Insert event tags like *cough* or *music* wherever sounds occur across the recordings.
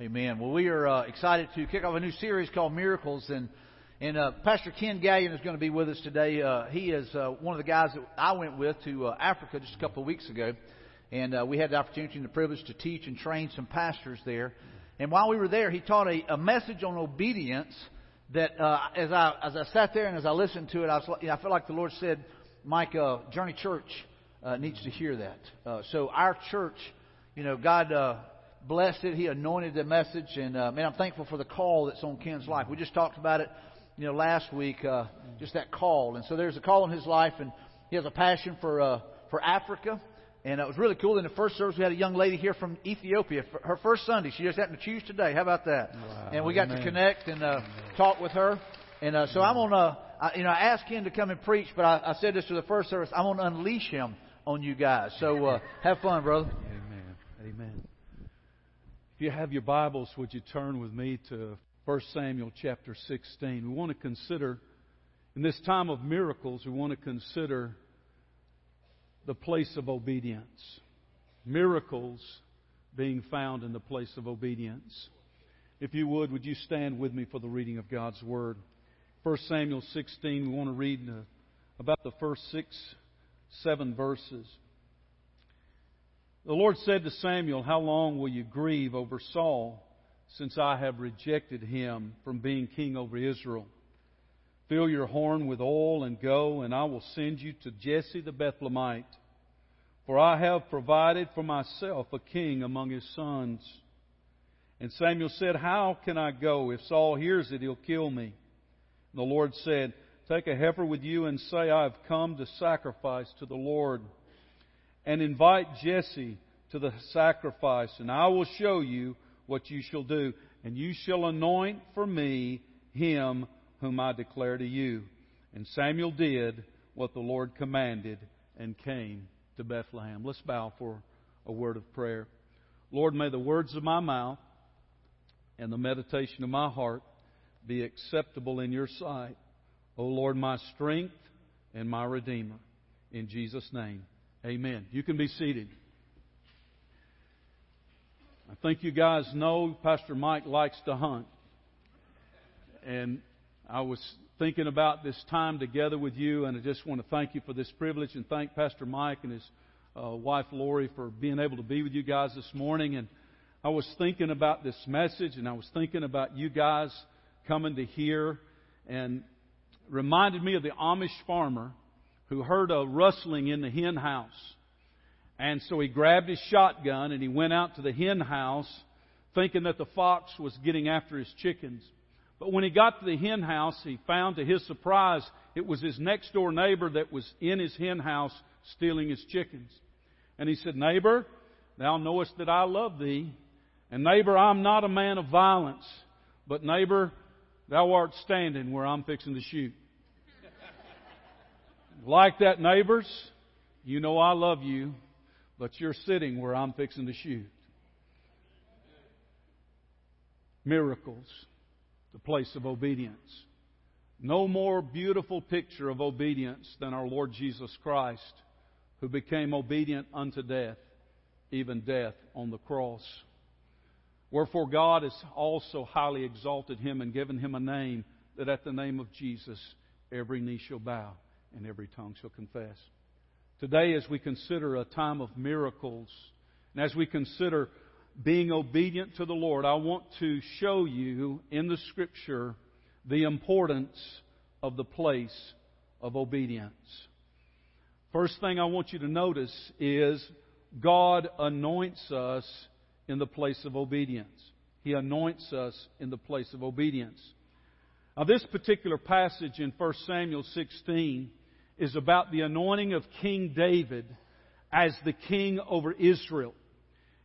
Amen. Well, we are uh, excited to kick off a new series called Miracles, and and uh, Pastor Ken Gallion is going to be with us today. Uh, he is uh, one of the guys that I went with to uh, Africa just a couple of weeks ago, and uh, we had the opportunity and the privilege to teach and train some pastors there. And while we were there, he taught a, a message on obedience that uh, as I as I sat there and as I listened to it, I, was, you know, I felt like the Lord said, "Mike, Journey Church needs to hear that." Uh, so our church, you know, God. Uh, blessed it. He anointed the message, and uh, man, I'm thankful for the call that's on Ken's life. We just talked about it, you know, last week. Uh, just that call, and so there's a call in his life, and he has a passion for uh, for Africa. And it was really cool. In the first service, we had a young lady here from Ethiopia. Her first Sunday, she just happened to choose today. How about that? Wow. And we got Amen. to connect and uh, talk with her. And uh, so I'm on. Uh, I, you know, I asked Ken to come and preach, but I, I said this to the first service. I'm going to unleash him on you guys. So uh, have fun, brother. Amen. Amen. You have your Bibles, would you turn with me to 1 Samuel chapter 16? We want to consider, in this time of miracles, we want to consider the place of obedience. Miracles being found in the place of obedience. If you would, would you stand with me for the reading of God's Word? 1 Samuel 16, we want to read about the first six, seven verses. The Lord said to Samuel, How long will you grieve over Saul, since I have rejected him from being king over Israel? Fill your horn with oil and go, and I will send you to Jesse the Bethlehemite. For I have provided for myself a king among his sons. And Samuel said, How can I go? If Saul hears it, he'll kill me. And the Lord said, Take a heifer with you and say, I have come to sacrifice to the Lord. And invite Jesse to the sacrifice, and I will show you what you shall do. And you shall anoint for me him whom I declare to you. And Samuel did what the Lord commanded and came to Bethlehem. Let's bow for a word of prayer. Lord, may the words of my mouth and the meditation of my heart be acceptable in your sight. O Lord, my strength and my Redeemer. In Jesus' name, amen. You can be seated. I think you guys know Pastor Mike likes to hunt. And I was thinking about this time together with you, and I just want to thank you for this privilege and thank Pastor Mike and his uh, wife Lori for being able to be with you guys this morning. And I was thinking about this message, and I was thinking about you guys coming to hear, and reminded me of the Amish farmer who heard a rustling in the hen house. And so he grabbed his shotgun and he went out to the hen house thinking that the fox was getting after his chickens. But when he got to the hen house, he found to his surprise it was his next door neighbor that was in his hen house stealing his chickens. And he said, Neighbor, thou knowest that I love thee. And neighbor, I'm not a man of violence. But neighbor, thou art standing where I'm fixing to shoot. Like that, neighbors, you know I love you, but you're sitting where I'm fixing to shoot. Miracles, the place of obedience. No more beautiful picture of obedience than our Lord Jesus Christ, who became obedient unto death, even death on the cross. Wherefore God has also highly exalted him and given him a name that at the name of Jesus every knee shall bow and every tongue shall confess. Today, as we consider a time of miracles, and as we consider being obedient to the Lord, I want to show you in the Scripture the importance of the place of obedience. First thing I want you to notice is God anoints us in the place of obedience. He anoints us in the place of obedience. Now, this particular passage in 1 Samuel 16 is about the anointing of King David as the king over Israel.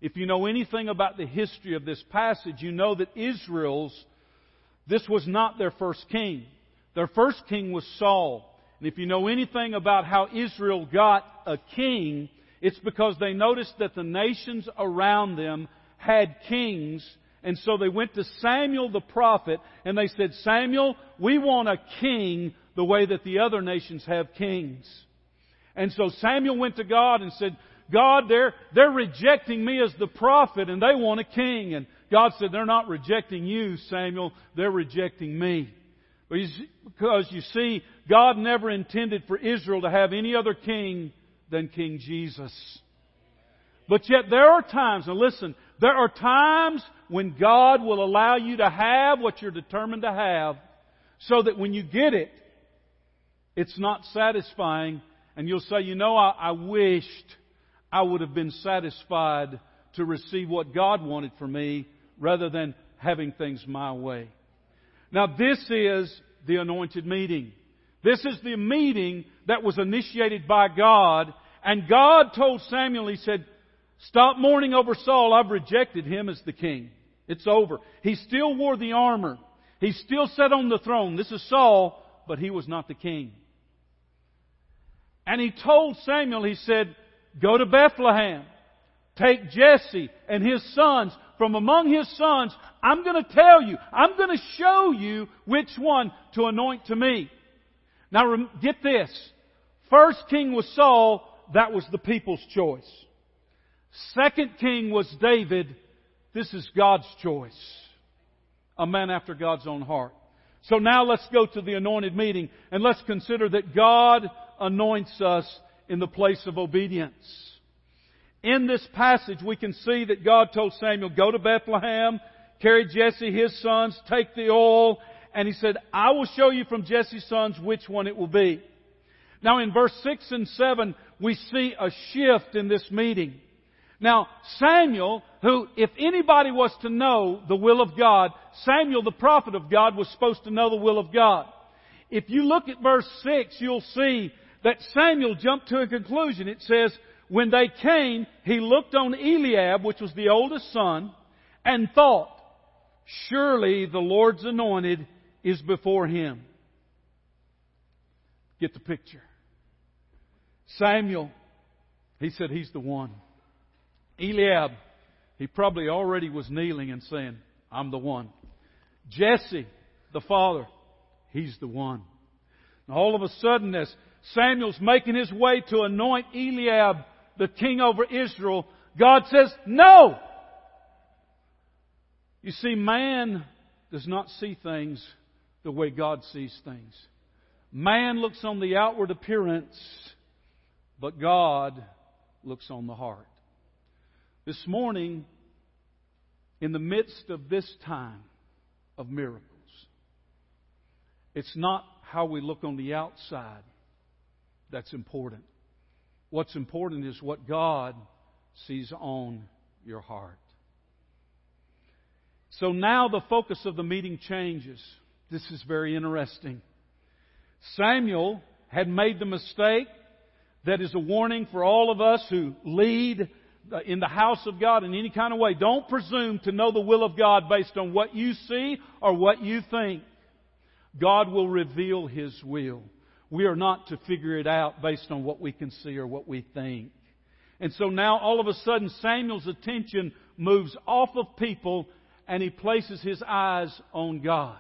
If you know anything about the history of this passage, you know that Israel's, this was not their first king. Their first king was Saul. And if you know anything about how Israel got a king, it's because they noticed that the nations around them had kings. And so they went to Samuel the prophet and they said, Samuel, we want a king the way that the other nations have kings. And so Samuel went to God and said, God, they're, they're rejecting me as the prophet and they want a king. And God said, they're not rejecting you, Samuel. They're rejecting me. Because you see, God never intended for Israel to have any other king than King Jesus. But yet there are times, and listen, there are times when God will allow you to have what you're determined to have so that when you get it, it's not satisfying and you'll say, you know, I, I wished I would have been satisfied to receive what God wanted for me rather than having things my way. Now this is the anointed meeting. This is the meeting that was initiated by God and God told Samuel, He said, stop mourning over Saul. I've rejected him as the king. It's over. He still wore the armor. He still sat on the throne. This is Saul, but he was not the king. And he told Samuel, he said, go to Bethlehem. Take Jesse and his sons. From among his sons, I'm going to tell you, I'm going to show you which one to anoint to me. Now get this. First king was Saul, that was the people's choice. Second king was David. This is God's choice. A man after God's own heart. So now let's go to the anointed meeting and let's consider that God anoints us in the place of obedience. In this passage, we can see that God told Samuel, go to Bethlehem, carry Jesse, his sons, take the oil, and he said, I will show you from Jesse's sons which one it will be. Now in verse 6 and 7, we see a shift in this meeting. Now, Samuel, who, if anybody was to know the will of God, Samuel, the prophet of God, was supposed to know the will of God. If you look at verse 6, you'll see that Samuel jumped to a conclusion. It says, when they came, he looked on Eliab, which was the oldest son, and thought, surely the Lord's anointed is before him. Get the picture. Samuel, he said, He's the one. Eliab, he probably already was kneeling and saying, I'm the one. Jesse, the father, he's the one. And all of a sudden, as Samuel's making his way to anoint Eliab, the king over Israel, God says, No! You see, man does not see things the way God sees things. Man looks on the outward appearance but God looks on the heart. This morning, in the midst of this time of miracles, it's not how we look on the outside that's important. What's important is what God sees on your heart. So now the focus of the meeting changes. This is very interesting. Samuel had made the mistake that is a warning for all of us who lead in the house of God in any kind of way. Don't presume to know the will of God based on what you see or what you think. God will reveal His will. We are not to figure it out based on what we can see or what we think. And so now all of a sudden Samuel's attention moves off of people and he places his eyes on God.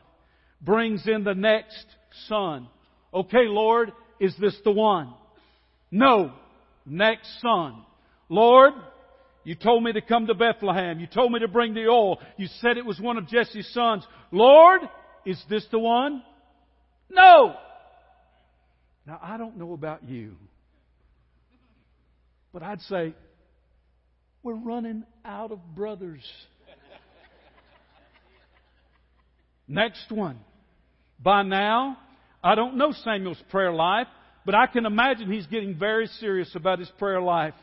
Brings in the next son. Okay, Lord, is this the one? No. Next son. Lord, you told me to come to Bethlehem. You told me to bring the oil. You said it was one of Jesse's sons. Lord, is this the one? No. Now, I don't know about you, but I'd say we're running out of brothers. Next one. By now, I don't know Samuel's prayer life. But I can imagine he's getting very serious about his prayer life.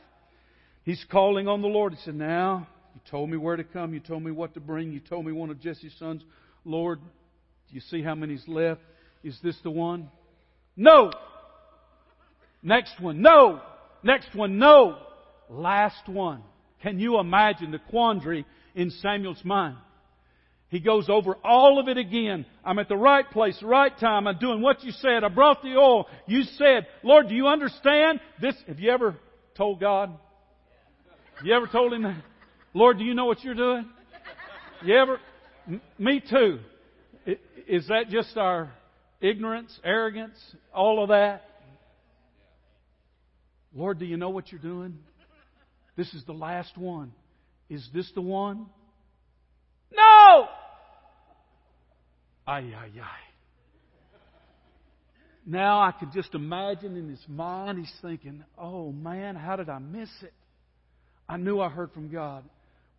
He's calling on the Lord. He said, Now, you told me where to come. You told me what to bring. You told me one of Jesse's sons. Lord, do you see how many's left? Is this the one? No. Next one. No. Next one. No. Last one. Can you imagine the quandary in Samuel's mind? He goes over all of it again. I'm at the right place, right time. I'm doing what you said. I brought the oil. You said, Lord, do you understand this? Have you ever told God? You ever told Him that? Lord, do you know what you're doing? You ever? M- me too. Is that just our ignorance, arrogance, all of that? Lord, do you know what you're doing? This is the last one. Is this the one? No! Ay, ay, ay. Now I can just imagine in his mind, he's thinking, oh man, how did I miss it? I knew I heard from God.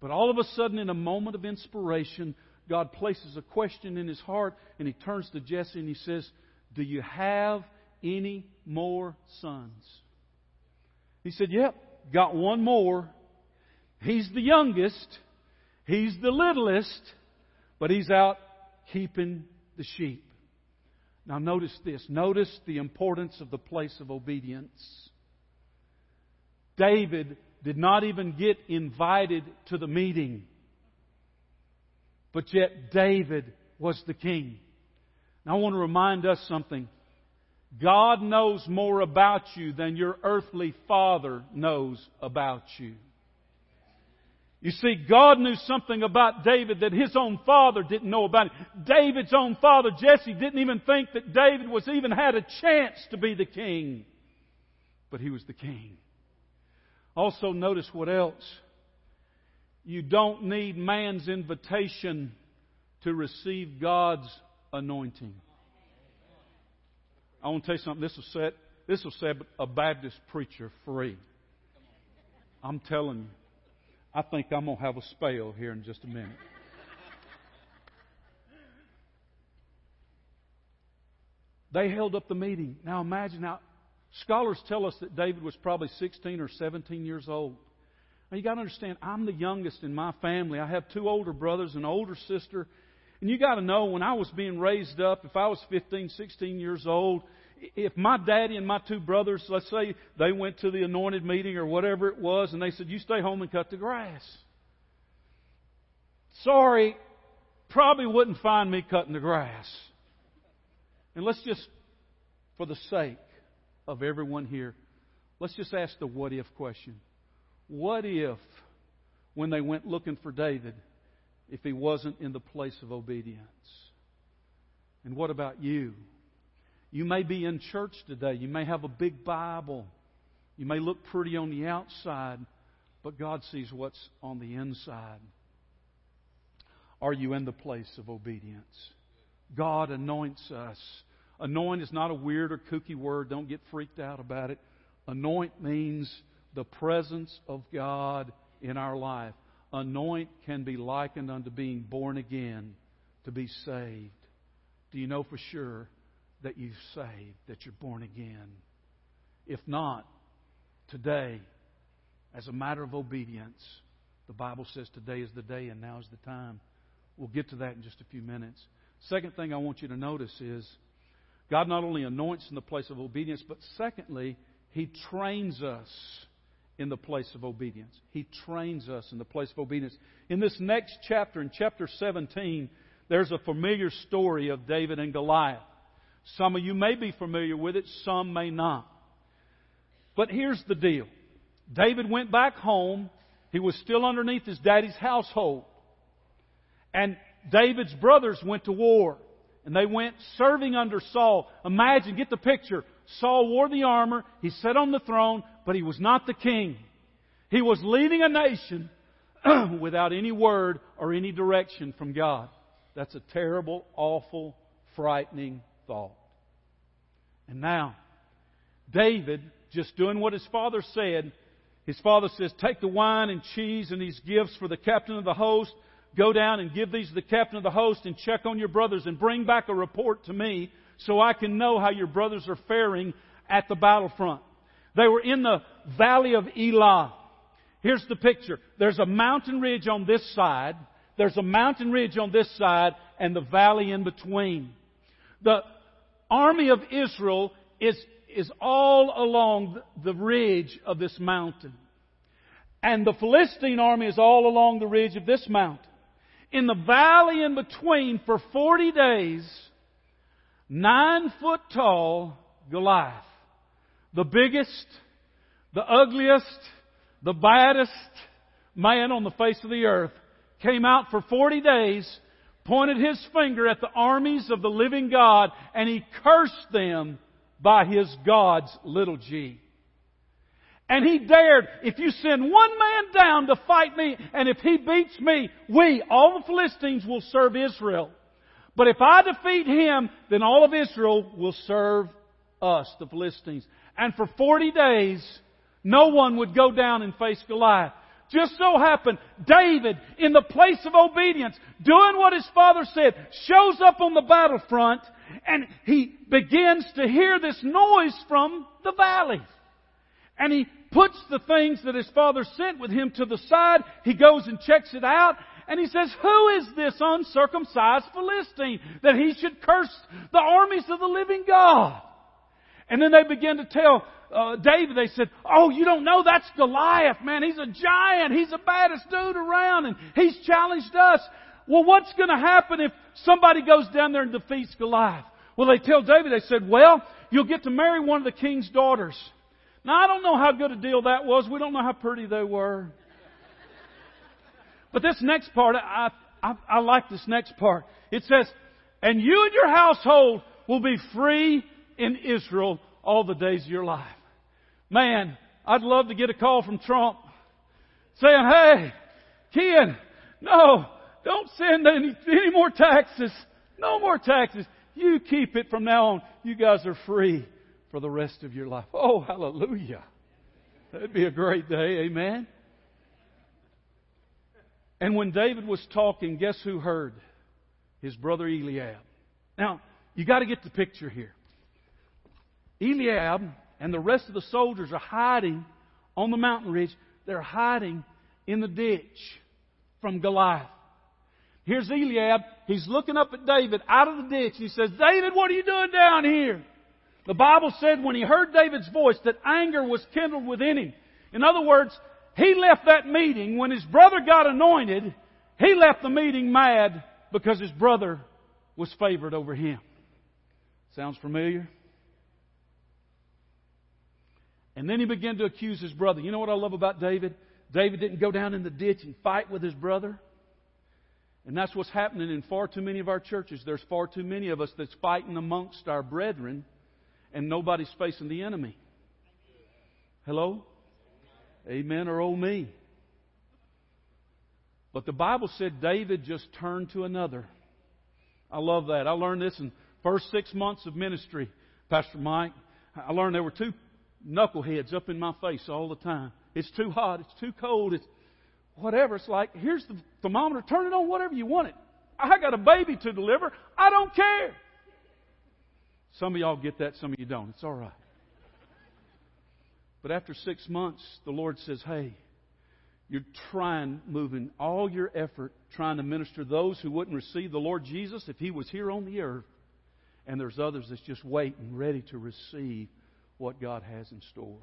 But all of a sudden, in a moment of inspiration, God places a question in his heart and he turns to Jesse and he says, Do you have any more sons? He said, Yep, got one more. He's the youngest, he's the littlest, but he's out keeping the sheep. Now, notice this. Notice the importance of the place of obedience. David did not even get invited to the meeting, but yet David was the king. Now, I want to remind us something. God knows more about you than your earthly father knows about you. You see, God knew something about David that his own father didn't know about. David's own father, Jesse, didn't even think that David was even had a chance to be the king. But he was the king. Also, notice what else. You don't need man's invitation to receive God's anointing. I want to tell you something. This will set this will set a Baptist preacher free. I'm telling you. I think I'm to have a spell here in just a minute. They held up the meeting. Now imagine now, scholars tell us that David was probably 16 or 17 years old. Now you got to understand, I'm the youngest in my family. I have two older brothers an older sister. And you got to know, when I was being raised up, if I was 15, 16 years old, if my daddy and my two brothers, let's say they went to the anointed meeting or whatever it was, and they said, You stay home and cut the grass. Sorry, probably wouldn't find me cutting the grass. And let's just, for the sake of everyone here, let's just ask the what if question. What if, when they went looking for David, if he wasn't in the place of obedience? And what about you? You may be in church today. You may have a big Bible. You may look pretty on the outside, but God sees what's on the inside. Are you in the place of obedience? God anoints us. Anoint is not a weird or kooky word. Don't get freaked out about it. Anoint means the presence of God in our life. Anoint can be likened unto being born again, to be saved. Do you know for sure that you've saved, that you're born again. If not, today, as a matter of obedience, the Bible says today is the day and now is the time. We'll get to that in just a few minutes. Second thing I want you to notice is God not only anoints in the place of obedience, but secondly, He trains us in the place of obedience. He trains us in the place of obedience. In this next chapter, in chapter 17, there's a familiar story of David and Goliath. Some of you may be familiar with it, some may not. But here's the deal David went back home. He was still underneath his daddy's household. And David's brothers went to war. And they went serving under Saul. Imagine, get the picture. Saul wore the armor. He sat on the throne, but he was not the king. He was leading a nation *clears throat* without any word or any direction from God. That's a terrible, awful, frightening thought. And now, David, just doing what his father said, his father says, Take the wine and cheese and these gifts for the captain of the host. Go down and give these to the captain of the host and check on your brothers and bring back a report to me so I can know how your brothers are faring at the battlefront. They were in the valley of Elah. Here's the picture. There's a mountain ridge on this side. There's a mountain ridge on this side and the valley in between. The, army of Israel is, is all along the ridge of this mountain. And the Philistine army is all along the ridge of this mountain. In the valley in between for 40 days, nine foot tall Goliath, the biggest, the ugliest, the baddest man on the face of the earth, came out for 40 days pointed his finger at the armies of the living God, and he cursed them by his God's little g. And he dared, if you send one man down to fight me, and if he beats me, we, all the Philistines, will serve Israel. But if I defeat him, then all of Israel will serve us, the Philistines. And for 40 days, no one would go down and face Goliath. Just so happened, David, in the place of obedience, doing what his father said, shows up on the battlefront and he begins to hear this noise from the valley. And he puts the things that his father sent with him to the side. He goes and checks it out. And he says, Who is this uncircumcised Philistine that he should curse the armies of the living God? And then they begin to tell uh, David, they said, Oh, you don't know that's Goliath, man. He's a giant. He's the baddest dude around and he's challenged us. Well, what's going to happen if somebody goes down there and defeats Goliath? Well, they tell David, they said, Well, you'll get to marry one of the king's daughters. Now, I don't know how good a deal that was. We don't know how pretty they were. But this next part, I, I, I like this next part. It says, And you and your household will be free in Israel all the days of your life. Man, I'd love to get a call from Trump saying, hey, Ken, no, don't send any, any more taxes. No more taxes. You keep it from now on. You guys are free for the rest of your life. Oh, hallelujah. That'd be a great day. Amen. And when David was talking, guess who heard? His brother Eliab. Now, you got to get the picture here. Eliab and the rest of the soldiers are hiding on the mountain ridge. They're hiding in the ditch from Goliath. Here's Eliab. He's looking up at David out of the ditch. He says, David, what are you doing down here? The Bible said when he heard David's voice that anger was kindled within him. In other words, he left that meeting when his brother got anointed. He left the meeting mad because his brother was favored over him. Sounds familiar? And then he began to accuse his brother. You know what I love about David? David didn't go down in the ditch and fight with his brother. And that's what's happening in far too many of our churches. There's far too many of us that's fighting amongst our brethren, and nobody's facing the enemy. Hello? Amen or oh me. But the Bible said David just turned to another. I love that. I learned this in first six months of ministry, Pastor Mike. I learned there were two knuckleheads up in my face all the time. It's too hot. It's too cold. It's whatever. It's like, here's the thermometer. Turn it on whatever you want it. I got a baby to deliver. I don't care. Some of y'all get that. Some of you don't. It's all right. But after six months, the Lord says, hey, you're trying, moving all your effort, trying to minister those who wouldn't receive the Lord Jesus if He was here on the earth. And there's others that's just waiting, ready to receive what God has in store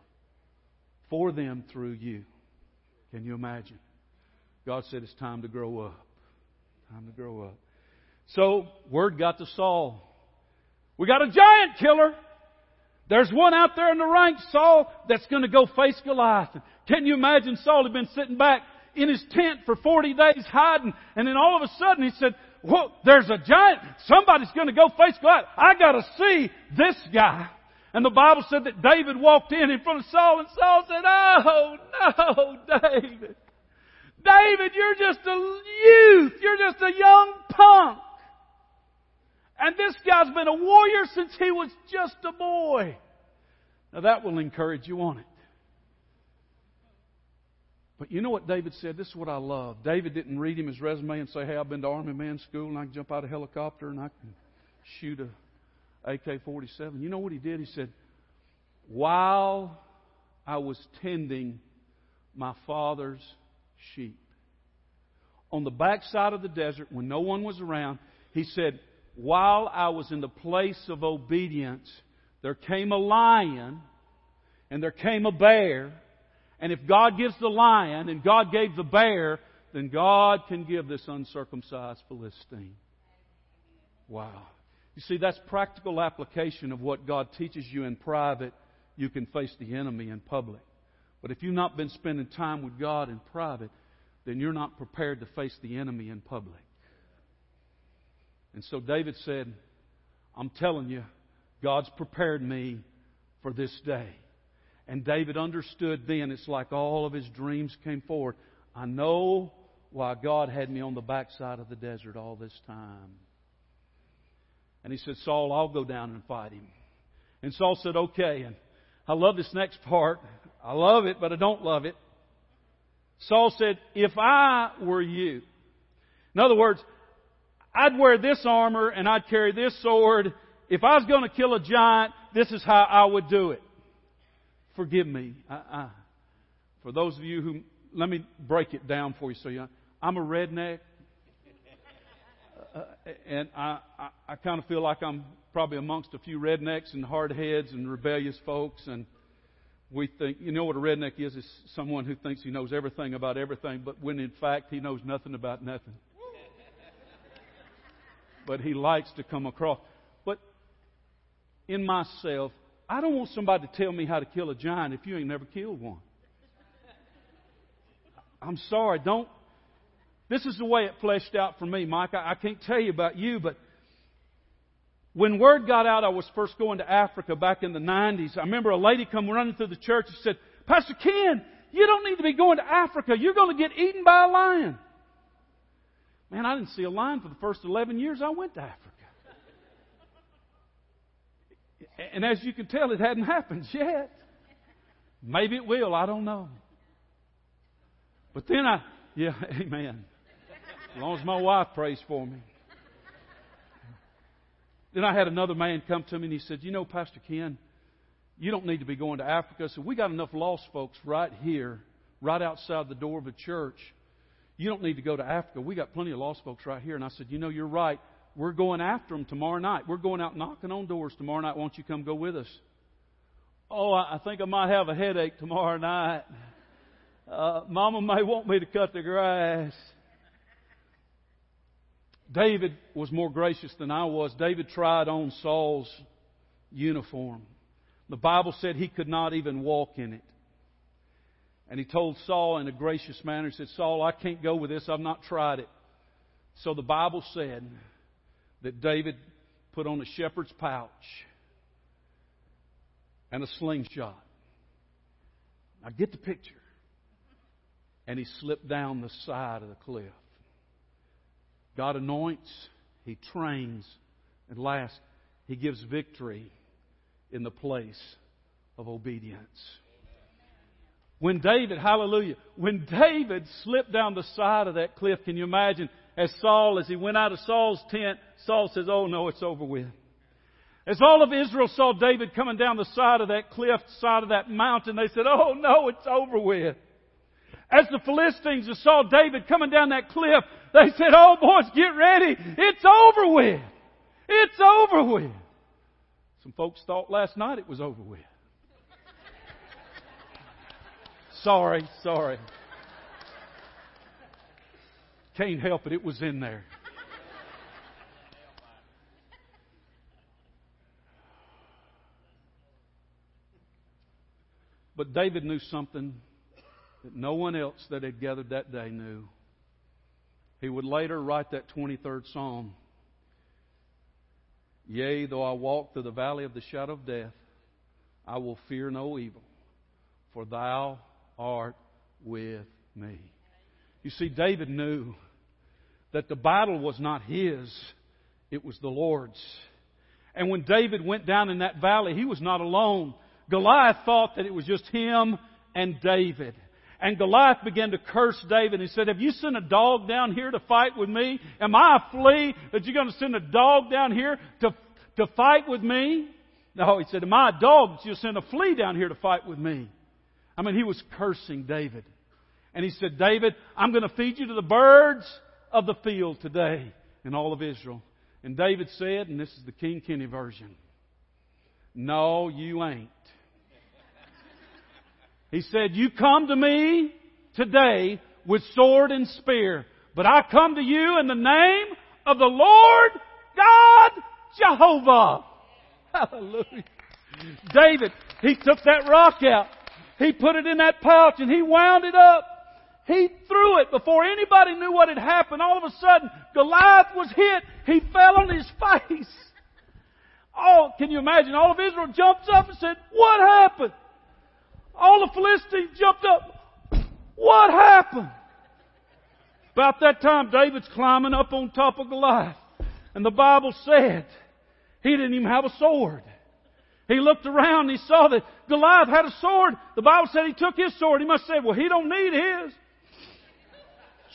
for them through you. Can you imagine? God said it's time to grow up. Time to grow up. So, word got to Saul. We got a giant killer. There's one out there in the ranks, Saul, that's going to go face Goliath. Can you imagine Saul had been sitting back in his tent for 40 days hiding, and then all of a sudden he said, Whoa, there's a giant. Somebody's going to go face Goliath. I got to see this guy. And the Bible said that David walked in in front of Saul and Saul said, Oh, no, David. David, you're just a youth. You're just a young punk. And this guy's been a warrior since he was just a boy. Now that will encourage you, won't it? But you know what David said? This is what I love. David didn't read him his resume and say, Hey, I've been to Army Man School and I can jump out of a helicopter and I can shoot a AK 47. You know what he did? He said, While I was tending my father's sheep, on the backside of the desert when no one was around, he said, While I was in the place of obedience, there came a lion and there came a bear. And if God gives the lion and God gave the bear, then God can give this uncircumcised Philistine. Wow. You see, that's practical application of what God teaches you in private. You can face the enemy in public. But if you've not been spending time with God in private, then you're not prepared to face the enemy in public. And so David said, I'm telling you, God's prepared me for this day. And David understood then, it's like all of his dreams came forward. I know why God had me on the backside of the desert all this time. And he said, Saul, I'll go down and fight him. And Saul said, okay. And I love this next part. I love it, but I don't love it. Saul said, if I were you, in other words, I'd wear this armor and I'd carry this sword. If I was going to kill a giant, this is how I would do it. Forgive me. I, I, for those of you who, let me break it down for you so you, I'm a redneck. Uh, and I, I, I kind of feel like I'm probably amongst a few rednecks and hardheads and rebellious folks. And we think, you know what a redneck is? Is someone who thinks he knows everything about everything, but when in fact he knows nothing about nothing. *laughs* but he likes to come across. But in myself, I don't want somebody to tell me how to kill a giant if you ain't never killed one. *laughs* I'm sorry, don't this is the way it fleshed out for me, Mike. I, I can't tell you about you, but when word got out I was first going to Africa back in the 90s, I remember a lady come running through the church and said, Pastor Ken, you don't need to be going to Africa. You're going to get eaten by a lion. Man, I didn't see a lion for the first 11 years I went to Africa. And as you can tell, it hadn't happened yet. Maybe it will, I don't know. But then I, yeah, *laughs* amen. As long as my wife prays for me. Then I had another man come to me and he said, You know, Pastor Ken, you don't need to be going to Africa. So we got enough lost folks right here, right outside the door of a church. You don't need to go to Africa. We got plenty of lost folks right here. And I said, You know, you're right. We're going after them tomorrow night. We're going out knocking on doors tomorrow night. Won't you come go with us? Oh, I think I might have a headache tomorrow night. Uh, Mama may want me to cut the grass. David was more gracious than I was. David tried on Saul's uniform. The Bible said he could not even walk in it. And he told Saul in a gracious manner, he said, Saul, I can't go with this. I've not tried it. So the Bible said that David put on a shepherd's pouch and a slingshot. Now get the picture. And he slipped down the side of the cliff. God anoints, He trains, and last, He gives victory in the place of obedience. When David, hallelujah, when David slipped down the side of that cliff, can you imagine as Saul, as he went out of Saul's tent, Saul says, Oh no, it's over with. As all of Israel saw David coming down the side of that cliff, side of that mountain, they said, Oh no, it's over with. As the Philistines saw David coming down that cliff, they said, Oh boys, get ready. It's over with. It's over with. Some folks thought last night it was over with. sorry, sorry. Can't help it. It was in there. But David knew something that no one else that had gathered that day knew. He would later write that 23rd Psalm. Yea, though I walk through the valley of the shadow of death, I will fear no evil, for thou art with me. You see, David knew that the battle was not his, it was the Lord's. And when David went down in that valley, he was not alone. Goliath thought that it was just him and David. And Goliath began to curse David. He said, Have you sent a dog down here to fight with me? Am I a flea that you're going to send a dog down here to, to fight with me? No, he said, Am I a dog that you'll send a flea down here to fight with me? I mean, he was cursing David. And he said, David, I'm going to feed you to the birds of the field today in all of Israel. And David said, and this is the King Kenny version, No, you ain't. He said, You come to me today with sword and spear, but I come to you in the name of the Lord God Jehovah. *laughs* Hallelujah. David, he took that rock out. He put it in that pouch and he wound it up. He threw it before anybody knew what had happened. All of a sudden, Goliath was hit. He fell on his *laughs* face. Oh, can you imagine? All of Israel jumps up and said, What happened? All the Philistines jumped up. What happened? About that time, David's climbing up on top of Goliath. And the Bible said he didn't even have a sword. He looked around and he saw that Goliath had a sword. The Bible said he took his sword. He must have said, well, he don't need his.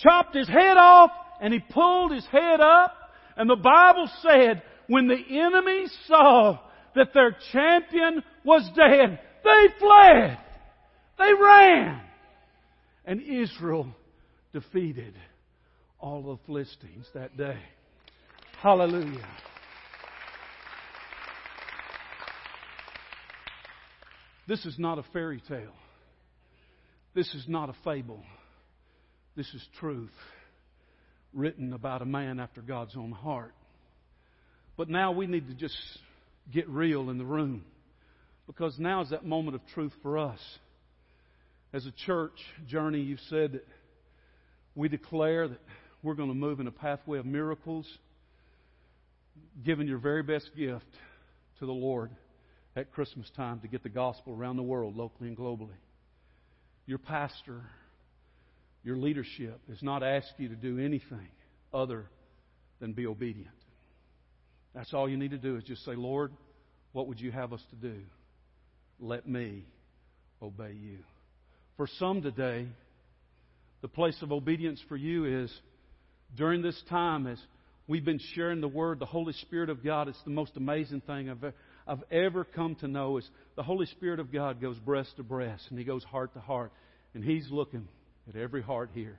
Chopped his head off and he pulled his head up. And the Bible said when the enemy saw that their champion was dead, they fled. They ran. And Israel defeated all the Philistines that day. Hallelujah. This is not a fairy tale. This is not a fable. This is truth written about a man after God's own heart. But now we need to just get real in the room because now is that moment of truth for us. As a church journey, you've said that we declare that we're going to move in a pathway of miracles, giving your very best gift to the Lord at Christmas time to get the gospel around the world, locally and globally. Your pastor, your leadership has not asked you to do anything other than be obedient. That's all you need to do is just say, Lord, what would you have us to do? Let me obey you. For some today, the place of obedience for you is during this time as we've been sharing the Word, the Holy Spirit of God, it's the most amazing thing I've, I've ever come to know is the Holy Spirit of God goes breast to breast and He goes heart to heart. And He's looking at every heart here.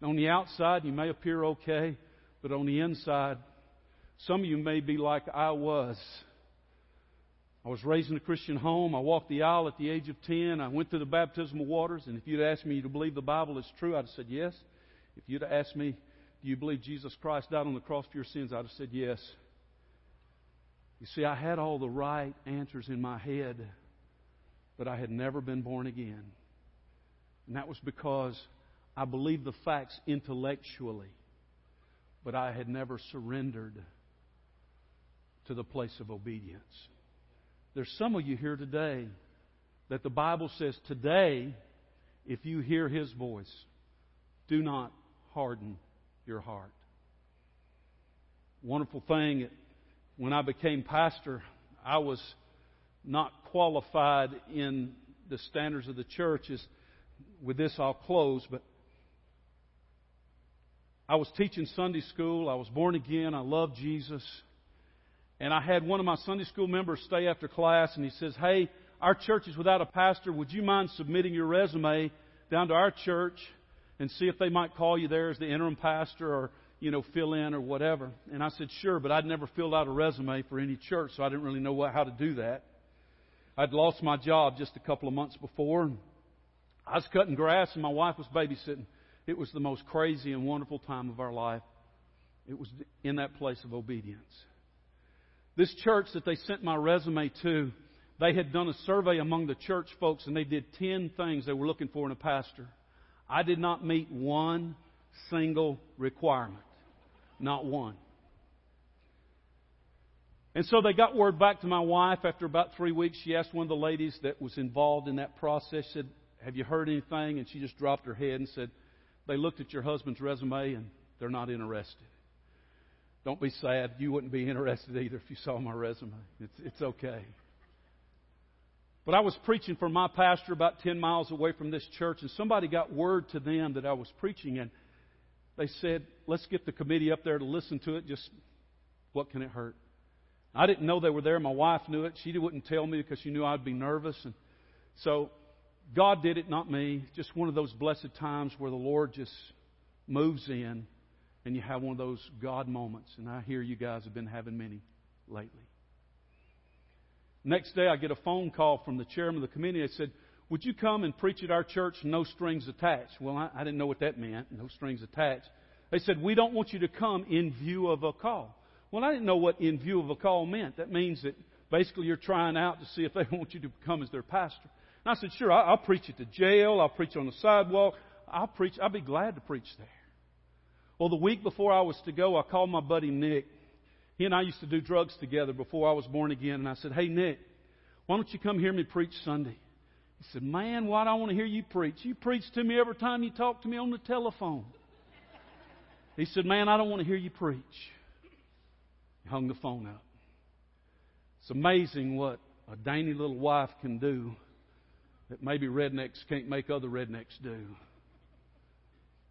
And on the outside, you may appear okay, but on the inside, some of you may be like I was. I was raised in a Christian home. I walked the aisle at the age of 10. I went through the baptismal waters. And if you'd asked me to believe the Bible is true, I'd have said yes. If you'd asked me, do you believe Jesus Christ died on the cross for your sins, I'd have said yes. You see, I had all the right answers in my head, but I had never been born again. And that was because I believed the facts intellectually, but I had never surrendered to the place of obedience. There's some of you here today that the Bible says today, if you hear His voice, do not harden your heart. Wonderful thing, when I became pastor, I was not qualified in the standards of the church. As with this, I'll close, but I was teaching Sunday school. I was born again. I loved Jesus. And I had one of my Sunday school members stay after class, and he says, Hey, our church is without a pastor. Would you mind submitting your resume down to our church and see if they might call you there as the interim pastor or, you know, fill in or whatever? And I said, Sure, but I'd never filled out a resume for any church, so I didn't really know what, how to do that. I'd lost my job just a couple of months before. And I was cutting grass, and my wife was babysitting. It was the most crazy and wonderful time of our life. It was in that place of obedience. This church that they sent my resume to, they had done a survey among the church folks and they did 10 things they were looking for in a pastor. I did not meet one single requirement. Not one. And so they got word back to my wife after about three weeks. She asked one of the ladies that was involved in that process, said, Have you heard anything? And she just dropped her head and said, They looked at your husband's resume and they're not interested. Don't be sad. You wouldn't be interested either if you saw my resume. It's, it's okay. But I was preaching for my pastor about 10 miles away from this church, and somebody got word to them that I was preaching, and they said, Let's get the committee up there to listen to it. Just what can it hurt? I didn't know they were there. My wife knew it. She wouldn't tell me because she knew I'd be nervous. And so God did it, not me. Just one of those blessed times where the Lord just moves in and you have one of those God moments. And I hear you guys have been having many lately. Next day, I get a phone call from the chairman of the committee. They said, Would you come and preach at our church, no strings attached? Well, I, I didn't know what that meant, no strings attached. They said, We don't want you to come in view of a call. Well, I didn't know what in view of a call meant. That means that basically you're trying out to see if they *laughs* want you to come as their pastor. And I said, Sure, I'll preach at the jail, I'll preach on the sidewalk, I'll preach, I'll be glad to preach there. Well, the week before I was to go, I called my buddy Nick. He and I used to do drugs together before I was born again. And I said, Hey, Nick, why don't you come hear me preach Sunday? He said, Man, why do I want to hear you preach? You preach to me every time you talk to me on the telephone. He said, Man, I don't want to hear you preach. He hung the phone up. It's amazing what a dainty little wife can do that maybe rednecks can't make other rednecks do.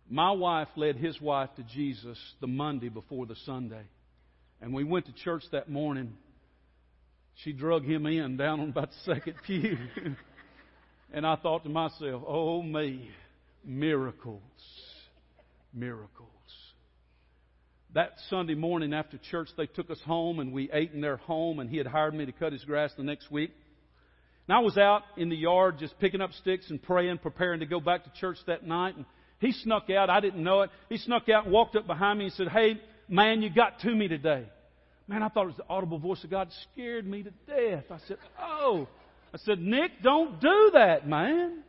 My wife led his wife to Jesus the Monday before the Sunday. And we went to church that morning. She drug him in down on about the second pew. and I thought to myself, oh me, miracles, miracles. That Sunday morning after church, they took us home and we ate in their home, and he had hired me to cut his grass the next week. And I was out in the yard just picking up sticks and praying, preparing to go back to church that night. And he snuck out. I didn't know it. He snuck out and walked up behind me and said, Hey, man, you got to me today. Man, I thought it was the audible voice of God. It scared me to death. I said, Oh. I said, Nick, don't do that, man.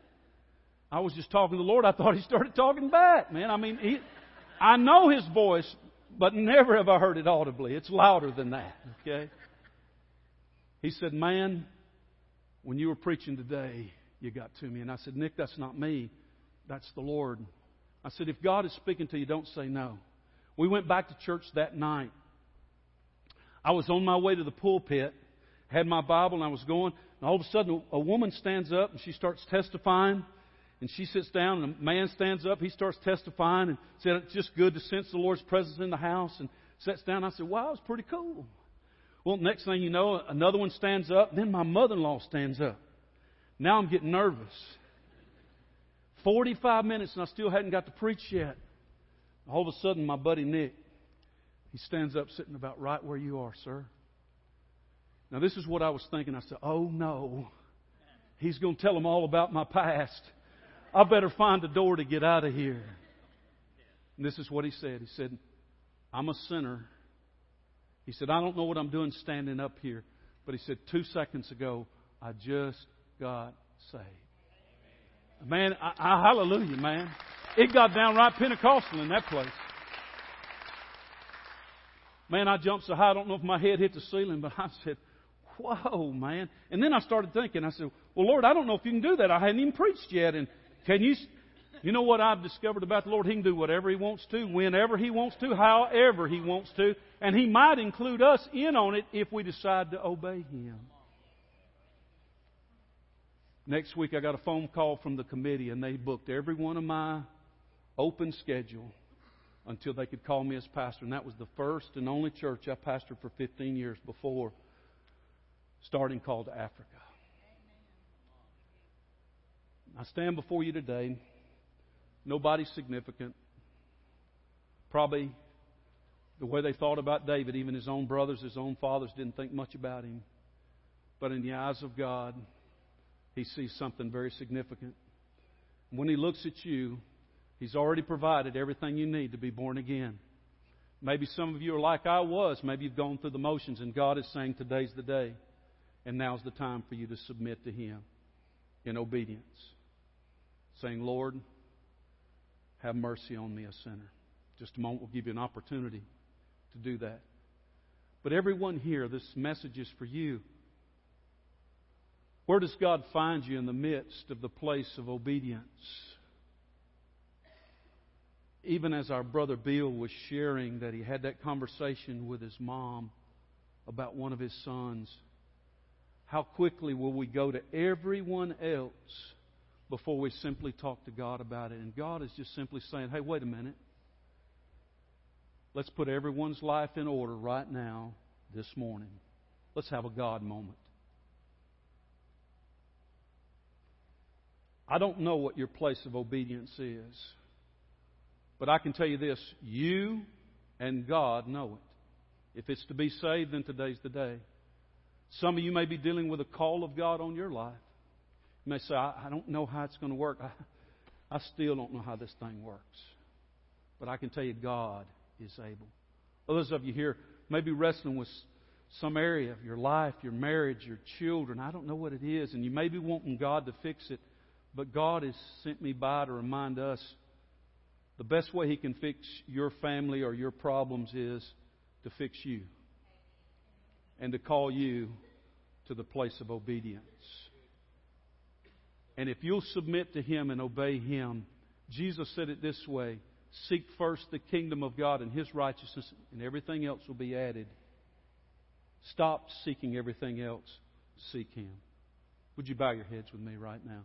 I was just talking to the Lord. I thought he started talking back, man. I mean, he, I know his voice, but never have I heard it audibly. It's louder than that, okay? He said, Man, when you were preaching today, you got to me. And I said, Nick, that's not me. That's the Lord. I said, if God is speaking to you, don't say no. We went back to church that night. I was on my way to the pulpit, had my Bible, and I was going, and all of a sudden a woman stands up and she starts testifying. And she sits down, and a man stands up. He starts testifying and said, It's just good to sense the Lord's presence in the house. And sits down. I said, Wow, it's pretty cool. Well, next thing you know, another one stands up. Then my mother in law stands up. Now I'm getting nervous. 45 minutes and I still hadn't got to preach yet. All of a sudden, my buddy Nick, he stands up sitting about right where you are, sir. Now, this is what I was thinking. I said, Oh no, he's going to tell them all about my past. I better find a door to get out of here. And this is what he said. He said, I'm a sinner. He said, I don't know what I'm doing standing up here. But he said, two seconds ago, I just got saved. Man, I, I, hallelujah, man. It got downright Pentecostal in that place. Man, I jumped so high, I don't know if my head hit the ceiling, but I said, whoa, man. And then I started thinking, I said, well, Lord, I don't know if you can do that. I hadn't even preached yet. And can you, you know what I've discovered about the Lord? He can do whatever He wants to, whenever He wants to, however He wants to. And He might include us in on it if we decide to obey Him. Next week, I got a phone call from the committee, and they booked every one of my open schedule until they could call me as pastor. And that was the first and only church I pastored for 15 years before starting Call to Africa. I stand before you today. Nobody significant. Probably the way they thought about David, even his own brothers, his own fathers didn't think much about him. But in the eyes of God, he sees something very significant. When he looks at you, he's already provided everything you need to be born again. Maybe some of you are like I was. Maybe you've gone through the motions, and God is saying, Today's the day. And now's the time for you to submit to Him in obedience. Saying, Lord, have mercy on me, a sinner. Just a moment, we'll give you an opportunity to do that. But everyone here, this message is for you. Where does God find you in the midst of the place of obedience? Even as our brother Bill was sharing that he had that conversation with his mom about one of his sons, how quickly will we go to everyone else before we simply talk to God about it? And God is just simply saying, hey, wait a minute. Let's put everyone's life in order right now, this morning. Let's have a God moment. I don't know what your place of obedience is. But I can tell you this you and God know it. If it's to be saved, then today's the day. Some of you may be dealing with a call of God on your life. You may say, I, I don't know how it's going to work. *laughs* I, I still don't know how this thing works. But I can tell you, God is able. Others of you here may be wrestling with some area of your life, your marriage, your children. I don't know what it is, and you may be wanting God to fix it. But God has sent me by to remind us the best way He can fix your family or your problems is to fix you and to call you to the place of obedience. And if you'll submit to Him and obey Him, Jesus said it this way Seek first the kingdom of God and His righteousness, and everything else will be added. Stop seeking everything else. Seek Him. Would you bow your heads with me right now?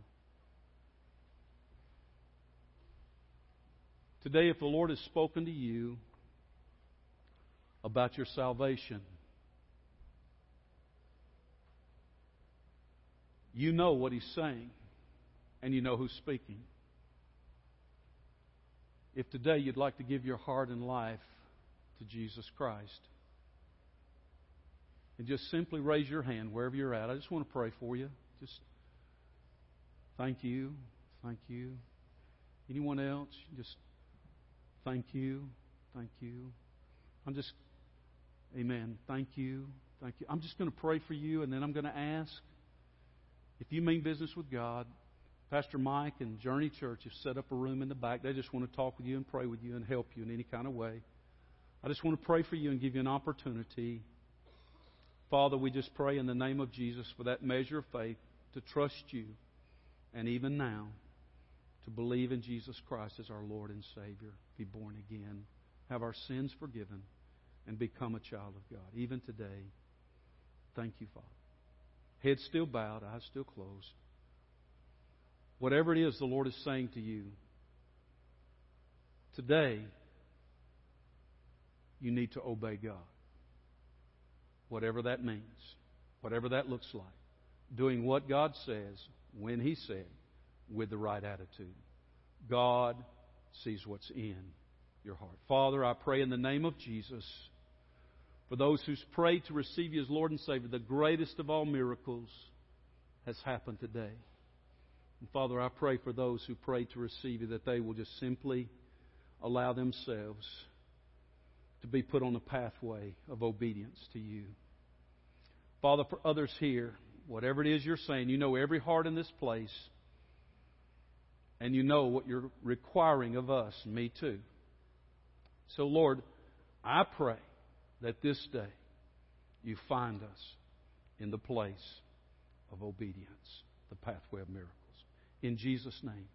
Today, if the Lord has spoken to you about your salvation, you know what He's saying, and you know who's speaking. If today you'd like to give your heart and life to Jesus Christ, and just simply raise your hand wherever you're at, I just want to pray for you. Just thank you, thank you. Anyone else? Just thank you, thank you. I'm just, amen. Thank you, thank you. I'm just going to pray for you, and then I'm going to ask if you mean business with God. Pastor Mike and Journey Church have set up a room in the back. They just want to talk with you and pray with you and help you in any kind of way. I just want to pray for you and give you an opportunity. Father, we just pray in the name of Jesus for that measure of faith to trust you, and even now, to believe in Jesus Christ as our Lord and Savior, be born again, have our sins forgiven, and become a child of God. Even today, thank you, Father. Head still bowed, eyes still closed. Whatever it is the Lord is saying to you, today, you need to obey God. Whatever that means, whatever that looks like doing what God says when He said with the right attitude. God sees what's in your heart. Father, I pray in the name of Jesus for those who's prayed to receive you as Lord and Savior, the greatest of all miracles has happened today. And Father, I pray for those who pray to receive you that they will just simply allow themselves to be put on a pathway of obedience to you. Father, for others here, whatever it is you're saying. You know every heart in this place. And you know what you're requiring of us, me too. So, Lord, I pray that this day you find us in the place of obedience, the pathway of miracles. In Jesus' name.